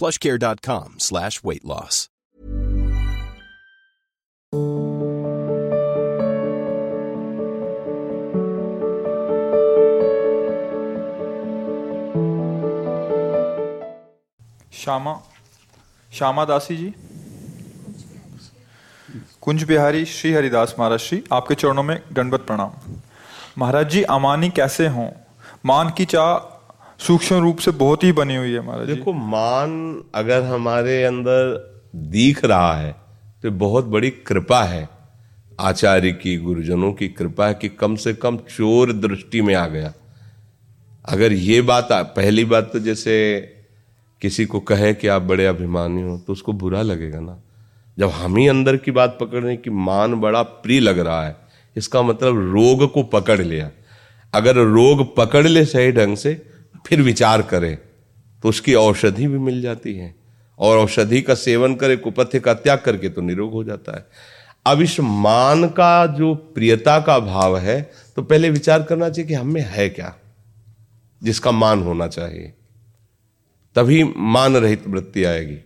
plushcare.com slash weight loss. Shyama Shyama Dasi ji. Kunj Bihari Shri Haridas महाराज श्री, आपके चरणों में दंडवत प्रणाम। महाराज जी, अमानी कैसे हों? मान की चाह सूक्ष्म रूप से बहुत ही बनी हुई है महाराज देखो मान अगर हमारे अंदर दिख रहा है तो बहुत बड़ी कृपा है। आचार्य की गुरुजनों की कृपा है कि कम से कम चोर दृष्टि में आ गया। अगर ये बात आ, पहली बात तो जैसे किसी को कहे कि आप बड़े अभिमानी हो तो उसको बुरा लगेगा ना। जब हम ही अंदर की बात पकड़ रहे कि मान बड़ा प्रिय लग रहा है इसका मतलब रोग को पकड़ लिया। अगर रोग पकड़ ले सही ढंग से फिर विचार करे तो उसकी औषधि भी मिल जाती है। और औषधि का सेवन करे, कुपथ्य का त्याग करके तो निरोग हो जाता है। अब इस मान का जो प्रियता का भाव है तो पहले विचार करना चाहिए कि हम में है क्या, जिसका मान होना चाहिए। तभी मान रहित वृत्ति आएगी।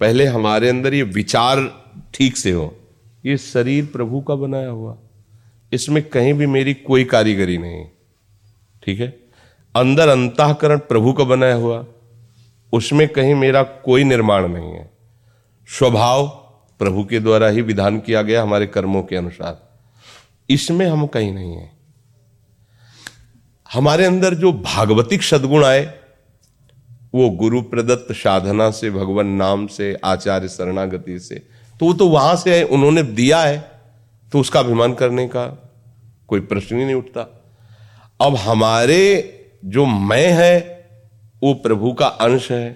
पहले हमारे अंदर ये विचार ठीक से हो। ये शरीर प्रभु का बनाया हुआ। इसमें कहीं भी मेरी कोई कारीगरी नहीं। ठीक है? अंदर अंतकरण प्रभु का बनाया हुआ, उसमें कहीं मेरा कोई निर्माण नहीं है। स्वभाव प्रभु के द्वारा ही विधान किया गया हमारे कर्मों के अनुसार। इसमें हम कहीं नहीं है। हमारे अंदर जो भागवतिक सदगुण आए, वो गुरु प्रदत्त साधना से, भगवान नाम से, आचार्य शरणागति से तो वो तो वहाँ से है उन्होंने दिया है तो उसका अभिमान करने का कोई प्रश्न ही नहीं उठता। अब हमारे जो मैं है, वो प्रभु का अंश है,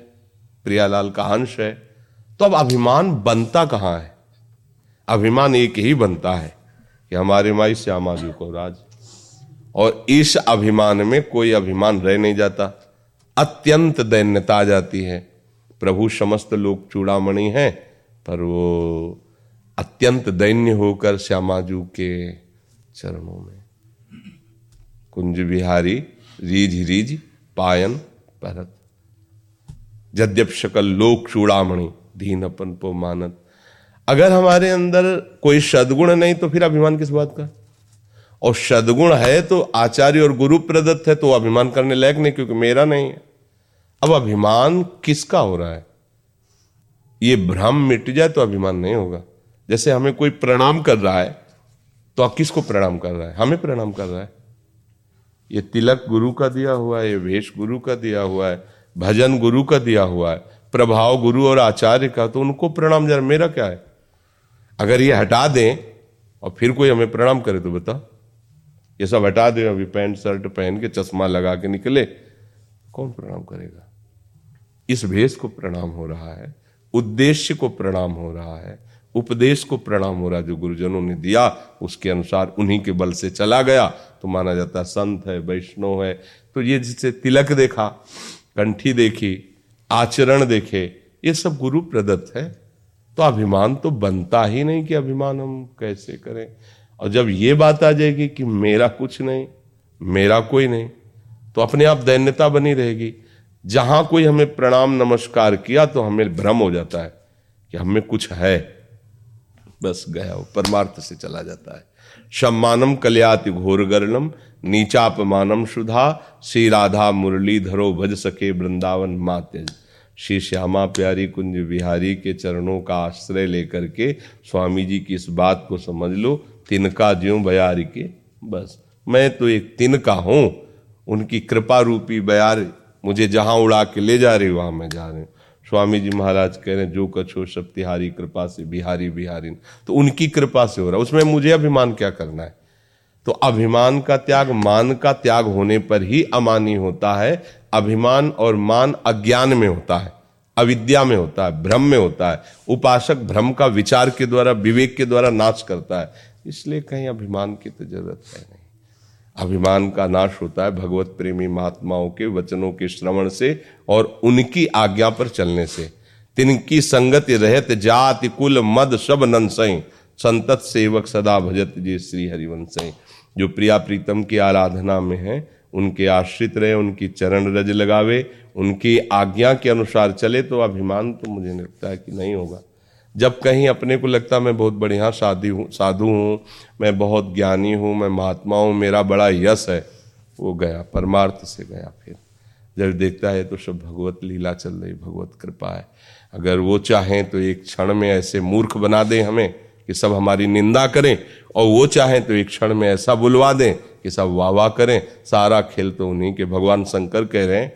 प्रियालाल का अंश है। तो अब अभिमान बनता कहाँ है? अभिमान एक ही बनता है कि हमारे माई श्यामा जी को राज। और इस अभिमान में कोई अभिमान रह नहीं जाता। अत्यंत दैन्यता आ जाती है। प्रभु समस्त लोग चूड़ामणि हैं, पर वो अत्यंत दैन्य होकर श्यामाजू के चरणों में। कुंज बिहारी रीझ रीझ पायन परत। जद्यप शकल लोक चूड़ामणि, दीन अपन पो मानत। अगर हमारे अंदर कोई सदगुण नहीं तो फिर अभिमान किस बात का? और सदगुण है तो आचार्य और गुरु प्रदत्त है तो अभिमान करने लायक नहीं, क्योंकि मेरा नहीं है। अब अभिमान किसका हो रहा है? ये भ्रम मिट जाए तो अभिमान नहीं होगा। जैसे हमें कोई प्रणाम कर रहा है तो आप किसको प्रणाम कर रहा है? हमें प्रणाम कर रहा है। ये तिलक गुरु का दिया हुआ है, ये वेश गुरु का दिया हुआ है, भजन गुरु का दिया हुआ है, प्रभाव गुरु और आचार्य का तो उनको प्रणाम जरा, मेरा क्या है? अगर ये हटा दें और फिर कोई हमें प्रणाम करे तो बता ये सब हटा दे, अभी पैंट, शर्ट पहन के, चश्मा लगा के निकले, कौन प्रणाम करेगा? इस भेष को प्रणाम हो रहा है, उद्देश्य को प्रणाम हो रहा है उपदेश को प्रणाम हो रहा जो गुरुजनों ने दिया, उसके अनुसार उन्हीं के बल से चला गया। तो माना जाता संत है, वैष्णव है तो ये जिसे तिलक देखा, कंठी देखी, आचरण देखे, ये सब गुरु प्रदत्त है। तो अभिमान तो बनता ही नहीं कि अभिमान हम कैसे करें। और जब ये बात आ जाएगी कि मेरा कुछ नहीं, मेरा कोई नहीं तो अपने आप दैन्यता बनी रहेगी। जहाँ कोई हमें प्रणाम नमस्कार किया तो हमें भ्रम हो जाता है कि हमें कुछ है। बस गया वो, परमार्थ से चला जाता है। सम्मानम कल्याति घोर गर्णम नीचापमानम सुधा श्री राधा मुरली धरो भज सके वृंदावन माते श्री श्यामा प्यारी कुंज बिहारी के चरणों का आश्रय लेकर के स्वामी जी की इस बात को समझ लो, तिनका ज्यो बयारी के, बस। मैं तो एक तिनका हूँ, उनकी कृपा रूपी बयार, मुझे जहाँ उड़ा के ले जा रही वहाँ मैं जा रही हूँ। स्वामी जी महाराज कह रहे हैं, जो कछो शक्तिहारी कृपा से बिहारी बिहारी तो उनकी कृपा से हो रहा है। उसमें मुझे अभिमान क्या करना है? तो अभिमान का त्याग, मान का त्याग होने पर ही अमानी होता है। अभिमान और मान अज्ञान में होता है, अविद्या में होता है, भ्रम में होता है। उपासक भ्रम का विचार के द्वारा, विवेक के द्वारा नाश करता है। इसलिए कहीं अभिमान की तो ज़रूरत है नहीं। अभिमान का नाश होता है भगवत प्रेमी महात्माओं के वचनों के श्रवण से और उनकी आज्ञा पर चलने से। तिनकी संगति रहत जाति कुल मद सब नंसई, संतत सेवक सदा भजत जी श्री हरिवंश जो प्रिया प्रीतम की आराधना में है, उनके आश्रित रहे, उनकी चरण रज लगावे, उनकी आज्ञा के अनुसार चले तो अभिमान तो मुझे लगता है कि नहीं होगा। जब कहीं अपने को लगता मैं बहुत बढ़िया साधु हूँ साधु हूँ, मैं बहुत ज्ञानी हूँ, मैं महात्मा हूँ, मेरा बड़ा यश है, वो गया, परमार्थ से गया फिर। जब देखता है तो सब भगवत लीला चल रही, भगवत कृपा है। अगर वो चाहें तो एक क्षण में ऐसे मूर्ख बना दें हमें कि सब हमारी निंदा करें, और वो चाहें तो एक क्षण में ऐसा बुलवा दें कि सब वाह वाह करें। सारा खेल तो उन्हीं के, भगवान शंकर कह रहे हैं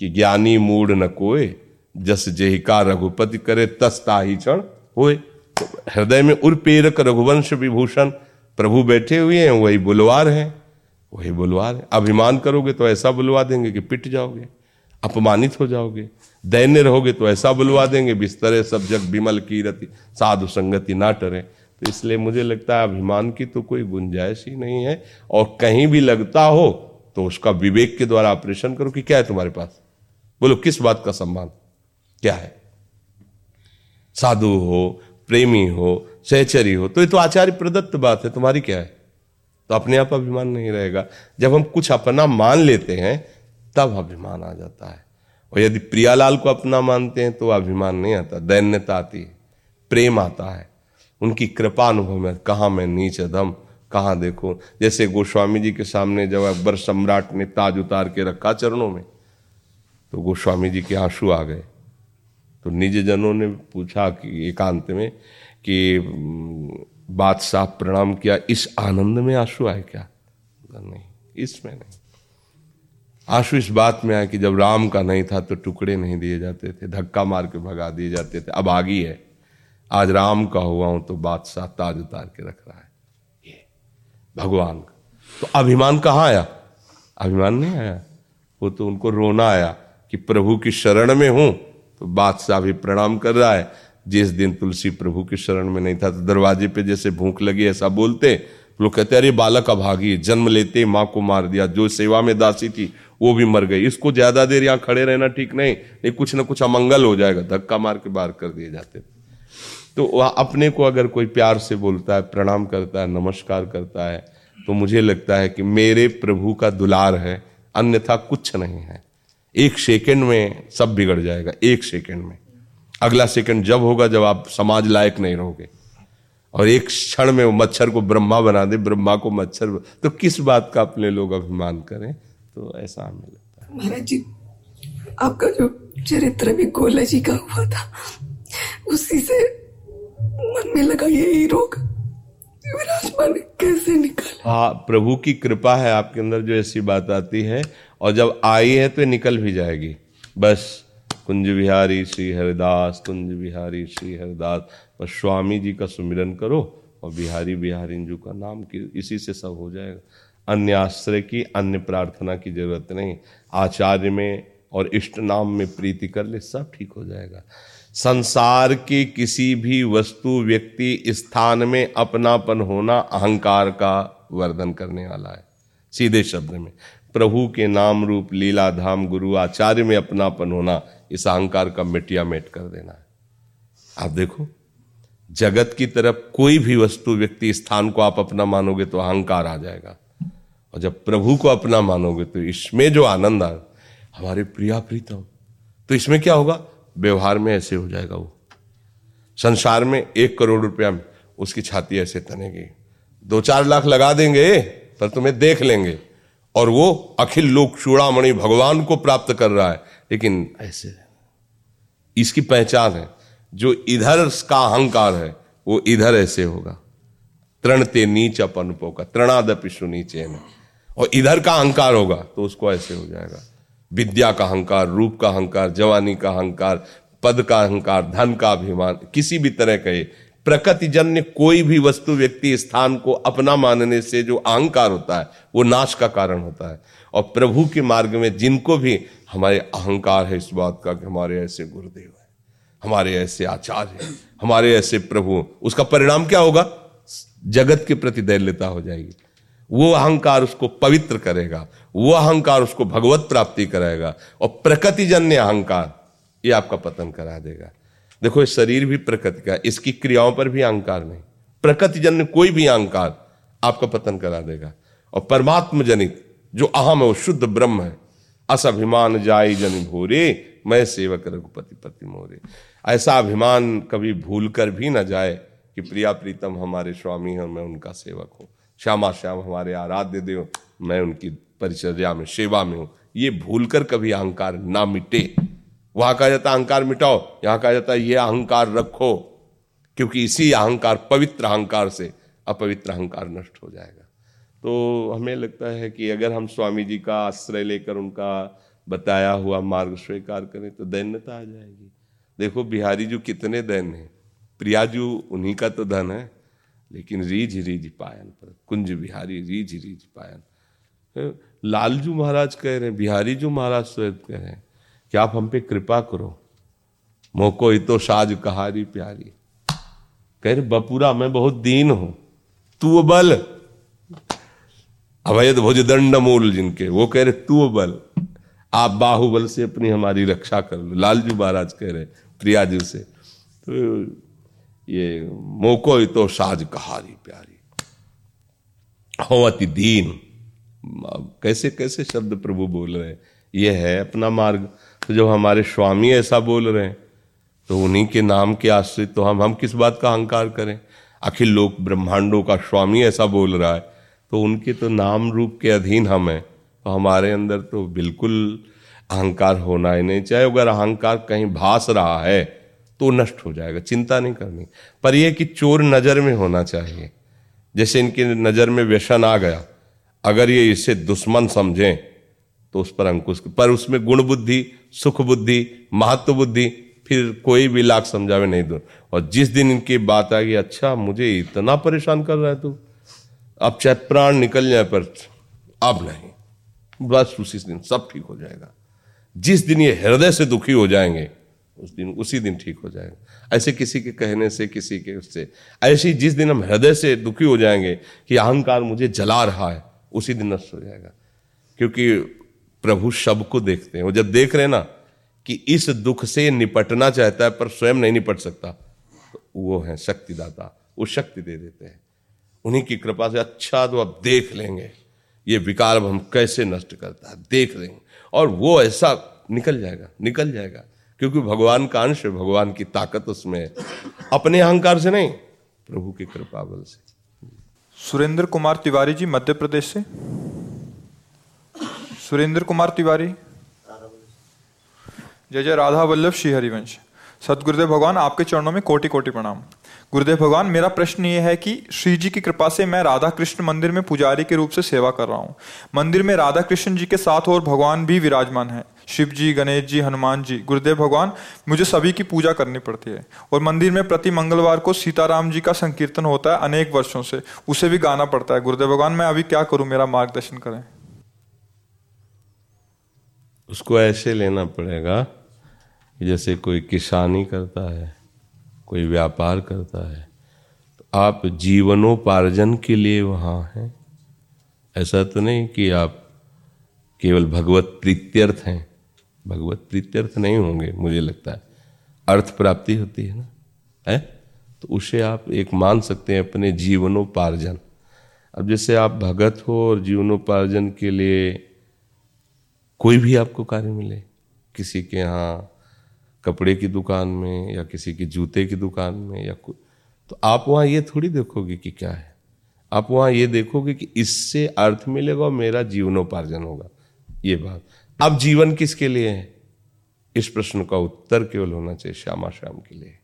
कि ज्ञानी मूड न कोय जस जेहिका रघुपति करे तस्ता ही क्षण हुए तो हृदय में उर्पेरक रघुवंश विभूषण प्रभु बैठे हुए हैं, वही बुलवार है, वही बुलवार है। अभिमान करोगे तो ऐसा बुलवा देंगे कि पिट जाओगे, अपमानित हो जाओगे, दैन्य रहोगे तो ऐसा बुलवा देंगे, बिस्तरे सब जग विमल कीरति साधु संगति ना टरे। तो इसलिए मुझे लगता है अभिमान की तो कोई गुंजाइश ही नहीं है, और कहीं भी लगता हो तो उसका विवेक के द्वारा ऑपरेशन करो कि क्या है तुम्हारे पास? बोलो, किस बात का सम्मान? क्या है? साधु हो, प्रेमी हो, सहचरी हो तो ये तो आचार्य प्रदत्त बात है, तुम्हारी क्या है? तो अपने आप अभिमान नहीं रहेगा। जब हम कुछ अपना मान लेते हैं, तब अभिमान आ जाता है। और यदि प्रियालाल को अपना मानते हैं तो अभिमान नहीं आता, दैन्यता आती है, प्रेम आता है। उनकी कृपा अनुभव में, कहा मैं नीच अधम, कहाँ देखो? जैसे गोस्वामी जी के सामने जब अकबर सम्राट ने ताज उतार के रखा चरणों में तो गोस्वामी जी के आँसू आ गए। तो निज जनों ने पूछा कि एकांत में कि बादशाह प्रणाम किया, इस आनंद में आँसू आए क्या? नहीं, इसमें नहीं। आँसू इस बात में आया कि जब राम का नहीं था तो टुकड़े नहीं दिए जाते थे, धक्का मार के भगा दिए जाते थे। अब आगी है। आज राम का हुआ हूँ तो बादशाह ताज उतार के रख रहा है। ये, भगवान का। तो अभिमान कहाँ आया? अभिमान नहीं आया। वो तो उनको रोना आया कि प्रभु की शरण में हूँ। तो बादशाह भी प्रणाम कर रहा है। जिस दिन तुलसी प्रभु के शरण में नहीं था तो दरवाजे पे जैसे भूख लगी, ऐसा बोलते, लोग कहते, अरे, बालक अभागी जन्म लेते माँ को मार दिया, जो सेवा में दासी थी, वो भी मर गई। इसको ज़्यादा देर यहाँ खड़े रहना ठीक नहीं नहीं कुछ ना कुछ अमंगल हो जाएगा, धक्का मार के बाहर कर दिए जाते तो वह अपने को अगर कोई प्यार से बोलता है, प्रणाम करता है, नमस्कार करता है तो मुझे लगता है कि मेरे प्रभु का दुलार है, अन्यथा कुछ नहीं है। एक सेकंड में सब बिगड़ जाएगा एक सेकंड में। अगला सेकंड जब होगा जब आप समाज लायक नहीं रहोगे। और एक क्षण में वो मच्छर को ब्रह्मा बना दे ब्रह्मा को मच्छर तो किस बात का अपने लोग अभिमान करें? तो ऐसा हमें लगता है। महाराज जी आपका जो चरित्र भी गोला जी का हुआ था उसी से मन में लगा यही रोग। कैसे निकल? हाँ प्रभु की कृपा है आपके अंदर जो ऐसी बात आती है। और जब आई है तो निकल भी जाएगी। बस, कुंज बिहारी श्री हरिदास, कुंज बिहारी श्री हरिदास, बस स्वामी जी का सुमिरन करो और बिहारी बिहारी जी का नाम की इसी से सब हो जाएगा। अन्य आश्रय की, अन्य प्रार्थना की ज़रूरत नहीं। आचार्य में और इष्ट नाम में प्रीति कर ले, सब ठीक हो जाएगा। संसार की किसी भी वस्तु, व्यक्ति, स्थान में अपनापन होना अहंकार का वर्धन करने वाला है। सीधे शब्द में। प्रभु के नाम रूप लीला धाम गुरु, आचार्य में अपनापन होना, इस अहंकार का मिटिया मेट कर देना है। आप देखो, जगत की तरफ़ कोई भी वस्तु, व्यक्ति स्थान को आप अपना मानोगे तो अहंकार आ जाएगा। और जब प्रभु को अपना मानोगे तो इसमें जो आनंद आ, हमारे प्रिया प्रीतम तो इसमें क्या होगा? व्यवहार में ऐसे हो जाएगा वो। संसार में एक करोड़ रुपया उसकी छाती ऐसे तनेगी। दो चार लाख लगा देंगे, पर तुम्हें देख लेंगे। और वो अखिल लोक चूड़ामणि भगवान को प्राप्त कर रहा है। लेकिन ऐसे। इसकी पहचान है। जो इधर का अहंकार है वो इधर ऐसे होगा। तृणते नीच अपन पोका तृणादपि नीचे में और इधर का अहंकार होगा तो उसको ऐसे हो जाएगा। विद्या का अहंकार रूप का अहंकार जवानी का अहंकार पद का अहंकार धन का अभिमान किसी भी तरह का प्रकृति जन्य कोई भी वस्तु व्यक्ति स्थान को अपना मानने से जो अहंकार होता है, वो नाश का कारण होता है। और प्रभु के मार्ग में जिनको भी हमारे अहंकार है इस बात का कि हमारे ऐसे गुरुदेव है, हमारे ऐसे आचार्य है, हमारे ऐसे प्रभु उसका परिणाम क्या होगा? जगत के प्रति दैल्यता हो जाएगी। वो अहंकार उसको पवित्र करेगा, वो अहंकार उसको भगवत प्राप्ति कराएगा, और प्रकृतिजन्य अहंकार, ये आपका पतन करा देगा। देखो शरीर भी प्रकृति का इसकी क्रियाओं पर भी अहंकार नहीं। प्रकृति जन्य कोई भी अहंकार आपका पतन करा देगा। और परमात्म जनित जो अहम है, वो शुद्ध ब्रह्म है। असभिमान जाय जन भोरे, मैं सेवक रघुपति पति मोरे। ऐसा अभिमान कभी भूल कर भी ना जाए कि प्रिया प्रीतम हमारे स्वामी हैं मैं उनका सेवक हूँ। श्यामा श्याम हमारे आराध्य देव, मैं उनकी परिचर्या में, सेवा में हूँ। ये भूल कर कभी अहंकार ना मिटे। वहाँ कहा जाता अहंकार मिटाओ, यहाँ कहा जाता है ये अहंकार रखो, क्योंकि इसी अहंकार, पवित्र अहंकार से अपवित्र अहंकार नष्ट हो जाएगा। तो हमें लगता है कि अगर हम स्वामी जी का आश्रय लेकर उनका बताया हुआ मार्ग स्वीकार करें तो दैन्यता आ जाएगी। देखो, बिहारी जो कितने दैन है। प्रियाजू उन्हीं का तो धन है, लेकिन रीझ रीझ पायन पर, कुंज बिहारी रीझ रीझ पायन। लालजू महाराज कह रहे हैं, बिहारी जो महाराज स्वयं कह रहे हैं कि आप हम पे कृपा करो। मोको ही तो साज कहारी प्यारी। कह रहे, बपुरा, मैं बहुत दीन हूँ। तू बल। अवैध भोज दंड मूल जिनके। वो कह रहे, तू बल। आप बाहुबल से अपनी हमारी रक्षा कर लो। लालजू महाराज कह रहे, प्रियाजू से। तो ये मोको ही तो साज कहारी प्यारी। हो अति दीन। कैसे कैसे शब्द प्रभु बोल रहे हैं? ये है अपना मार्ग। तो जब हमारे स्वामी ऐसा बोल रहे हैं तो उन्हीं के नाम के आश्रित तो हम हम किस बात का अहंकार करें? अखिल लोक ब्रह्मांडों का स्वामी ऐसा बोल रहा है तो उनके तो नाम रूप के अधीन हम हैं। तो हमारे अंदर तो बिल्कुल अहंकार होना ही नहीं चाहे अगर अहंकार कहीं भास रहा है तो नष्ट हो जाएगा, चिंता नहीं करनी। पर यह कि चोर नज़र में होना चाहिए। जैसे इनकी नज़र में व्यसन आ गया, अगर ये इसे दुश्मन समझें तो उस पर अंकुश पर उसमें गुण बुद्धि, सुख बुद्धि, महत्व बुद्धि, फिर कोई भी लाख समझावे नहीं दो और जिस दिन इनकी बात आ गई अच्छा मुझे इतना परेशान कर रहा है तू। अब चाहे प्राण निकल जाए, पर अब नहीं। बस उसी दिन सब ठीक हो जाएगा। जिस दिन ये हृदय से दुखी हो जाएँगे, उस दिन उसी दिन ठीक हो जाएगा। ऐसे किसी के कहने से, किसी के उससे, ऐसे जिस दिन हम हृदय से दुखी हो जाएँगे कि अहंकार मुझे जला रहा है, उसी दिन नष्ट हो जाएगा। क्योंकि प्रभु सबको देखते हैं। वो जब देख रहे ना कि इस दुख से निपटना चाहता है पर स्वयं नहीं निपट सकता तो वो है शक्तिदाता। वो शक्ति दे देते हैं। उन्हीं की कृपा से अच्छा तो अब देख लेंगे। ये विकार हम कैसे नष्ट करता है? देख लेंगे और वो ऐसा निकल जाएगा निकल जाएगा। क्योंकि भगवान का अंश भगवान की ताकत उसमें है। अपने अहंकार से नहीं, प्रभु की कृपा बल से। सुरेंद्र कुमार तिवारी जी मध्य प्रदेश से। सुरेंद्र कुमार तिवारी, जय जय राधा वल्लभ श्री हरिवंश सतगुरुदेव भगवान, आपके चरणों में कोटि कोटि प्रणाम। गुरुदेव भगवान, मेरा प्रश्न ये है कि श्री जी की कृपा से मैं राधा कृष्ण मंदिर में पुजारी के रूप से सेवा कर रहा हूँ। मंदिर में राधा कृष्ण जी के साथ और भगवान भी विराजमान है। शिव जी, गणेश जी, हनुमान जी, गुरुदेव भगवान, मुझे सभी की पूजा करनी पड़ती है। और मंदिर में प्रति मंगलवार को सीताराम जी का संकीर्तन होता है अनेक वर्षों से, उसे भी गाना पड़ता है। गुरुदेव भगवान, मैं अभी क्या करूँ? मेरा मार्गदर्शन करें। उसको ऐसे लेना पड़ेगा जैसे कोई किसानी करता है, कोई व्यापार करता है तो आप जीवनोपार्जन के लिए वहाँ हैं। ऐसा तो नहीं कि आप केवल भगवत प्रीत्यर्थ हैं। भगवत प्रीत्यर्थ नहीं होंगे, मुझे लगता है। अर्थ प्राप्ति होती है ना? है? तो उसे आप एक मान सकते हैं अपने जीवनोपार्जन। अब जैसे आप भगत हो और जीवनोपार्जन के लिए कोई भी आपको कार्य मिले, किसी के यहाँ कपड़े की दुकान में या किसी की जूते की दुकान में या कोई तो आप वहाँ ये थोड़ी देखोगे कि क्या है। आप वहाँ ये देखोगे कि इससे अर्थ मिलेगा और मेरा जीवनोपार्जन होगा। ये बात। अब जीवन किसके लिए है? इस प्रश्न का उत्तर केवल होना चाहिए श्यामा श्याम के लिए।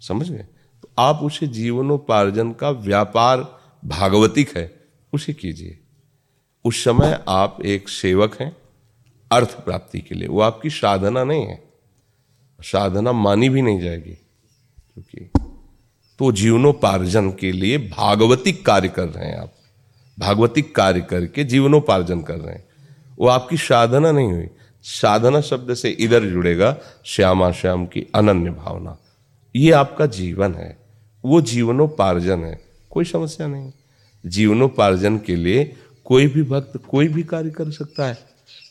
समझ गए? तो आप उसे जीवनोपार्जन का व्यापार भागवतिक है, उसे कीजिए। उस समय आप एक सेवक हैं। अर्थ प्राप्ति के लिए। वो आपकी साधना नहीं है। साधना मानी भी नहीं जाएगी, क्योंकि तो जीवनोपार्जन के लिए भागवतिक कार्य कर रहे हैं आप। भागवतिक कार्य करके जीवनोपार्जन कर रहे हैं। वो आपकी साधना नहीं हुई। साधना शब्द से इधर जुड़ेगा श्यामा श्याम की अनन्य भावना। ये आपका जीवन है। वो जीवनोपार्जन है। कोई समस्या नहीं। जीवनोपार्जन के लिए कोई भी भक्त कोई भी कार्य कर सकता है।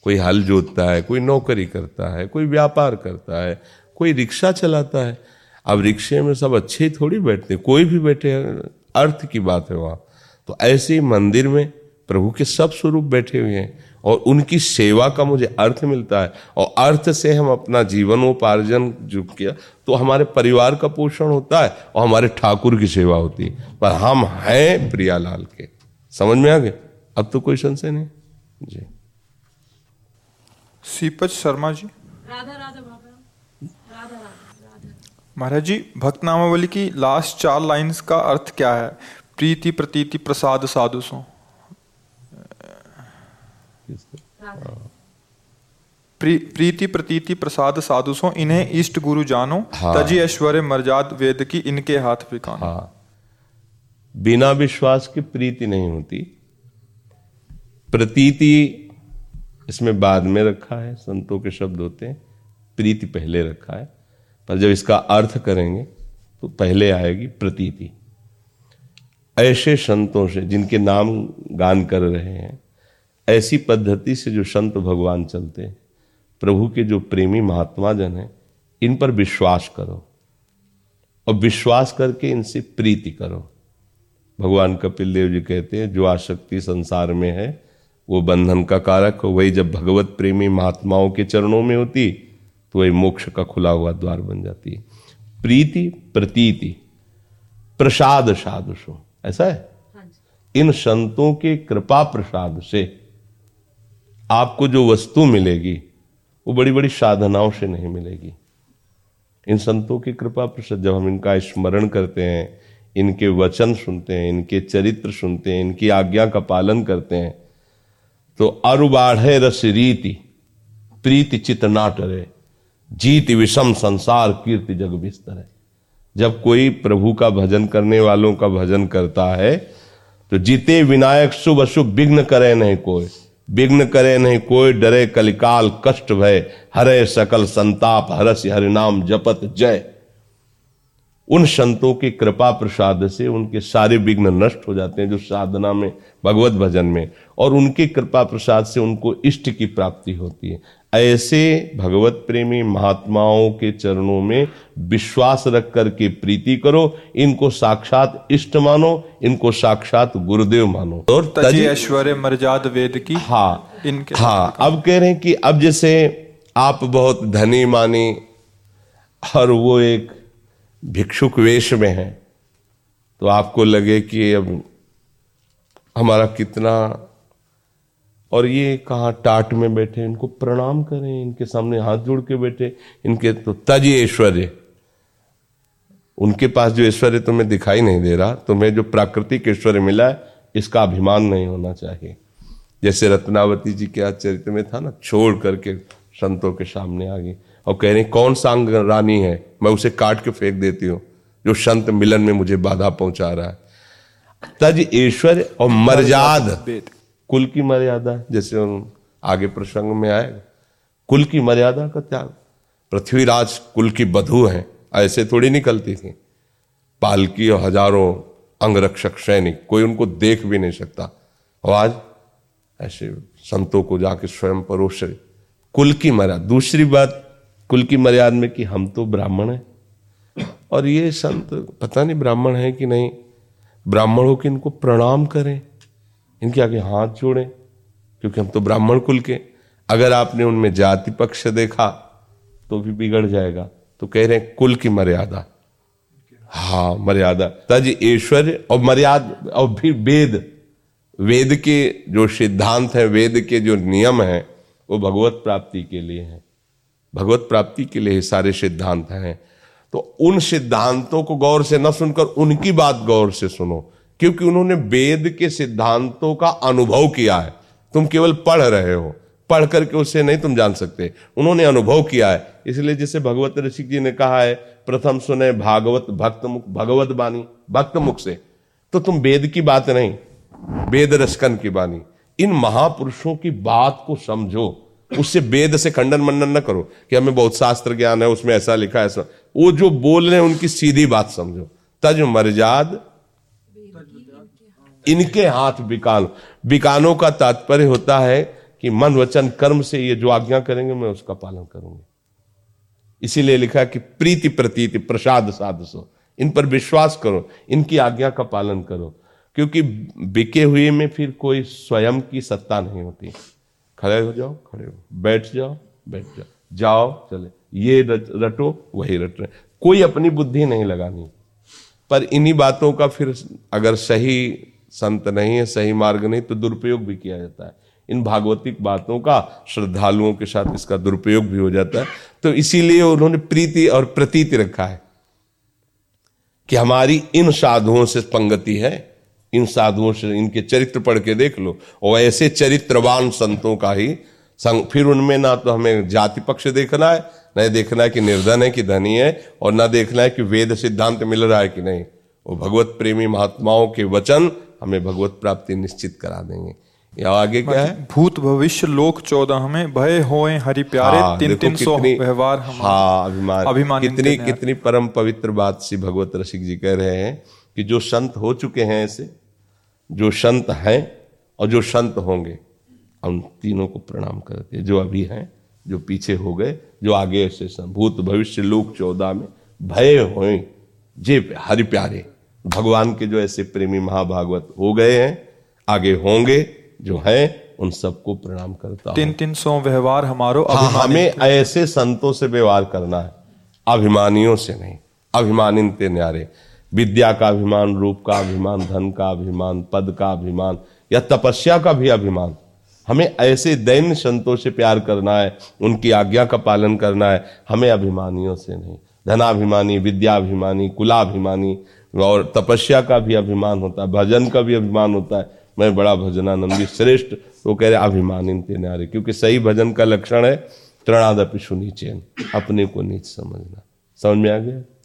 कोई हल जोतता है, कोई नौकरी करता है, कोई व्यापार करता है, कोई रिक्शा चलाता है। अब रिक्शे में सब अच्छे ही थोड़ी बैठते कोई भी बैठे, अर्थ की बात है वहाँ। तो ऐसे ही मंदिर में प्रभु के सब स्वरूप बैठे हुए हैं और उनकी सेवा का मुझे अर्थ मिलता है और अर्थ से हम अपना जीवनोपार्जन जो किया तो हमारे परिवार का पोषण होता है और हमारे ठाकुर की सेवा होती है। पर हम हैं प्रियालाल के। समझ में आ गए? अब तो कोई संशय नहीं? जी। सीपच शर्मा जी। राधा राधा राधा राधा महाराज जी भक्त नामावली की लास्ट चार लाइंस का अर्थ क्या है? प्रीति प्रतीति प्रसाद साधु सो। प्री, प्रीति प्रतीति प्रसाद साधु सो। इन्हें इष्ट गुरु जानो हाँ। तजी ऐश्वर्य मर्याद वेद की इनके हाथ पे कानो। हाँ। बिना विश्वास के प्रीति नहीं होती। प्रतीति इसमें बाद में रखा है, संतों के शब्द होते हैं, प्रीति पहले रखा है। पर जब इसका अर्थ करेंगे तो पहले आएगी प्रतीति। ऐसे संतों से, जिनके नाम गान कर रहे हैं, ऐसी पद्धति से जो संत भगवान चलते हैं, प्रभु के जो प्रेमी महात्मा जन हैं, इन पर विश्वास करो। और विश्वास करके इनसे प्रीति करो। भगवान कपिल देव जी कहते हैं, जो आसक्ति संसार में है वो बंधन का कारक हो वही जब भगवत प्रेमी महात्माओं के चरणों में होती तो वही मोक्ष का खुला हुआ द्वार बन जाती। है प्रीति प्रतीति प्रसाद साधुषो ऐसा है? इन संतों के कृपा प्रसाद से आपको जो वस्तु मिलेगी वो बड़ी बड़ी साधनाओं से नहीं मिलेगी। इन संतों की कृपा प्रसाद जब हम इनका स्मरण करते हैं इनके वचन सुनते हैं इनके चरित्र सुनते हैं इनकी आज्ञा का पालन करते हैं तो अरुबाढ़ रस रीति, प्रीति चित नाटरे जीत विषम संसार कीर्ति जग बिस्तर। है जब कोई प्रभु का भजन करने वालों का भजन करता है तो जीते विनायक शुभ अशुभ विघ्न करे नहीं कोई, विघ्न करे नहीं कोई, डरे कलिकाल कष्ट भय, हरे सकल संताप, हरस हरिनाम जपत जय। उन संतों की कृपा प्रसाद से उनके सारे विघ्न नष्ट हो जाते हैं जो साधना में भगवत भजन में और उनके कृपा प्रसाद से उनको इष्ट की प्राप्ति होती है। ऐसे भगवत प्रेमी महात्माओं के चरणों में विश्वास रख करके प्रीति करो इनको साक्षात इष्ट मानो इनको साक्षात गुरुदेव मानो। और तजी ऐश्वर्य मर्याद वेद की हाँ इनके हाँ अब कह रहे हैं कि अब जैसे आप बहुत धनी माने और वो एक भिक्षुक वेश में है तो आपको लगे कि अब हमारा कितना, और ये कहाँ टाट में बैठे, इनको प्रणाम करें, इनके सामने हाथ जोड़ के बैठे, इनके तो तज ऐश्वर्य। उनके पास जो ऐश्वर्य तुम्हें दिखाई नहीं दे रहा, तुम्हें जो प्राकृतिक ऐश्वर्य मिला है, इसका अभिमान नहीं होना चाहिए। जैसे रत्नावती जी के चरित्र में था ना, छोड़ करके संतों के सामने आ गई और कह रही कौन सांग रानी है? मैं उसे काट के फेंक देती हूँ, जो संत मिलन में मुझे बाधा पहुँचा रहा है। तज ऐश्वर्य और मर्याद कुल की मर्यादा, जैसे आगे प्रसंग में आएगा कुल की मर्यादा का त्याग। पृथ्वीराज कुल की बधु है, ऐसे थोड़ी निकलती थी। पालकी और हज़ारों अंगरक्षक सैनिक, कोई उनको देख भी नहीं सकता। और आज ऐसे संतों को जाके स्वयं परोस। कुल की मर्यादा। दूसरी बात कुल की मर्यादा में कि हम तो ब्राह्मण हैं। और ये संत पता नहीं ब्राह्मण है कि नहीं। ब्राह्मण हो कि इनको प्रणाम करें, इनके आगे हाथ जोड़ें, क्योंकि हम तो ब्राह्मण कुल के। अगर आपने उनमें जाति पक्ष देखा तो भी बिगड़ जाएगा। तो कह रहे हैं, कुल की मर्यादा। हाँ मर्यादा। तज ऐश्वर्य और मर्यादा और फिर वेद। वेद के जो सिद्धांत है, वेद के जो नियम है, वो भगवत प्राप्ति के लिए है। भगवत प्राप्ति के लिए सारे सिद्धांत हैं। तो उन सिद्धांतों को गौर से न सुनकर उनकी बात गौर से सुनो, क्योंकि उन्होंने वेद के सिद्धांतों का अनुभव किया है। तुम केवल पढ़ रहे हो, पढ़ करके उससे नहीं तुम जान सकते। उन्होंने अनुभव किया है, इसलिए जैसे भगवत ऋषिक जी ने कहा है, प्रथम सुने भागवत, भक्त मुख, भगवत बानी भक्त मुख से। तो तुम वेद की बात नहीं, वेद रसकन की बानी इन महापुरुषों की बात को समझो। उससे वेद से खंडन मंडन न करो कि हमें बहुत शास्त्र ज्ञान है, उसमें ऐसा लिखा है, ऐसा। वो जो बोल रहे हैं, उनकी सीधी बात समझो। तज मर्जाद, इनके हाथ बिकानो। बिकानों का तात्पर्य होता है कि मन, वचन, कर्म से ये जो आज्ञा करेंगे, मैं उसका पालन करूँगी। इसीलिए लिखा कि प्रीति प्रतीति, प्रसाद साधसो इन पर विश्वास करो, इनकी आज्ञा का पालन करो। क्योंकि बिके हुए में फिर कोई स्वयं की सत्ता नहीं होती। खड़े हो जाओ, खड़े हो। बैठ जाओ बैठ जाओ। जाओ, चले। ये रटो वही रट रहे। कोई अपनी बुद्धि नहीं लगानी। पर इन्हीं बातों का फिर अगर सही संत नहीं है, सही मार्ग नहीं तो दुरुपयोग भी किया जाता है। इन भागवतिक बातों का श्रद्धालुओं के साथ इसका दुरुपयोग भी हो जाता है। तो इसीलिए उन्होंने प्रीति और प्रतीति रखा है कि हमारी इन साधुओं से पंगति है। इन साधुओं से इनके चरित्र पढ़ के देख लो। और ऐसे चरित्रवान संतों का ही संग फिर उनमें ना तो हमें जाति पक्ष देखना है न देखना है कि निर्धन है कि धनी है और ना देखना है कि वेद सिद्धांत मिल रहा है कि नहीं। वो भगवत प्रेमी महात्माओं के वचन हमें भगवत प्राप्ति निश्चित करा देंगे। या आगे क्या है? भूत भविष्य लोक चौदह में भय होए हरि प्यारे हाँ, तीन तीन सौ व्यवहार हाँ अभिमान अभिमान कितनी कितनी परम पवित्र बात सी भगवत रसिक जी कह रहे हैं। कि जो संत हो चुके हैं ऐसे जो संत हैं और जो संत होंगे उन तीनों को प्रणाम करते जो अभी हैं जो पीछे हो गए जो आगे ऐसे सं- भूत भविष्य लोक चौदह में भय होए जे हरि प्यारे भगवान के जो ऐसे प्रेमी महाभागवत हो गए हैं आगे होंगे जो हैं उन सबको प्रणाम करता तीन तीन सौ व्यवहार हमारो हाँ हमें ऐसे संतों से व्यवहार करना है अभिमानियों से नहीं अभिमानिन ते न्यारे। विद्या का अभिमान, रूप का अभिमान, धन का अभिमान, पद का अभिमान, या तपस्या का भी अभिमान। हमें ऐसे दैन्य संतों से प्यार करना है, उनकी आज्ञा का पालन करना है, हमें अभिमानियों से नहीं। धनाभिमानी, विद्याभिमानी, कुलाभिमानी, और तपस्या का भी अभिमान होता है, भजन का भी अभिमान होता है। मैं बड़ा भजनानंदी श्रेष्ठ तो कह रहे, अभिमानिन ते न्यारे क्योंकि सही भजन का लक्षण है तृणादपि सुनीचेन, अपने को नीच समझना। समझ में आ गया?